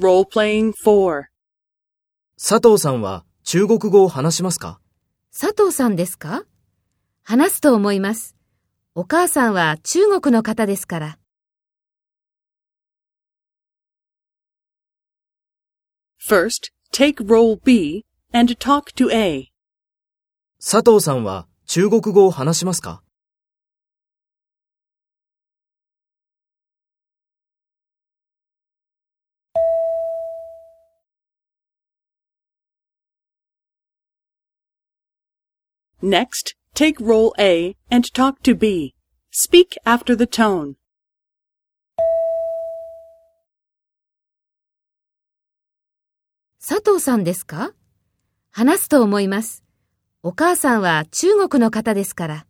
Role-playing 4. 佐藤さんは中国語を話しますか？佐藤さんですか？話すと思います。お母さんは中国の方ですから。First, take role B and talk to A. 佐藤さんは中国語を話しますか？Next, take role A and talk to B. Speak after the tone. 佐藤さんですか話すと思います。お母さんは中国の方ですから。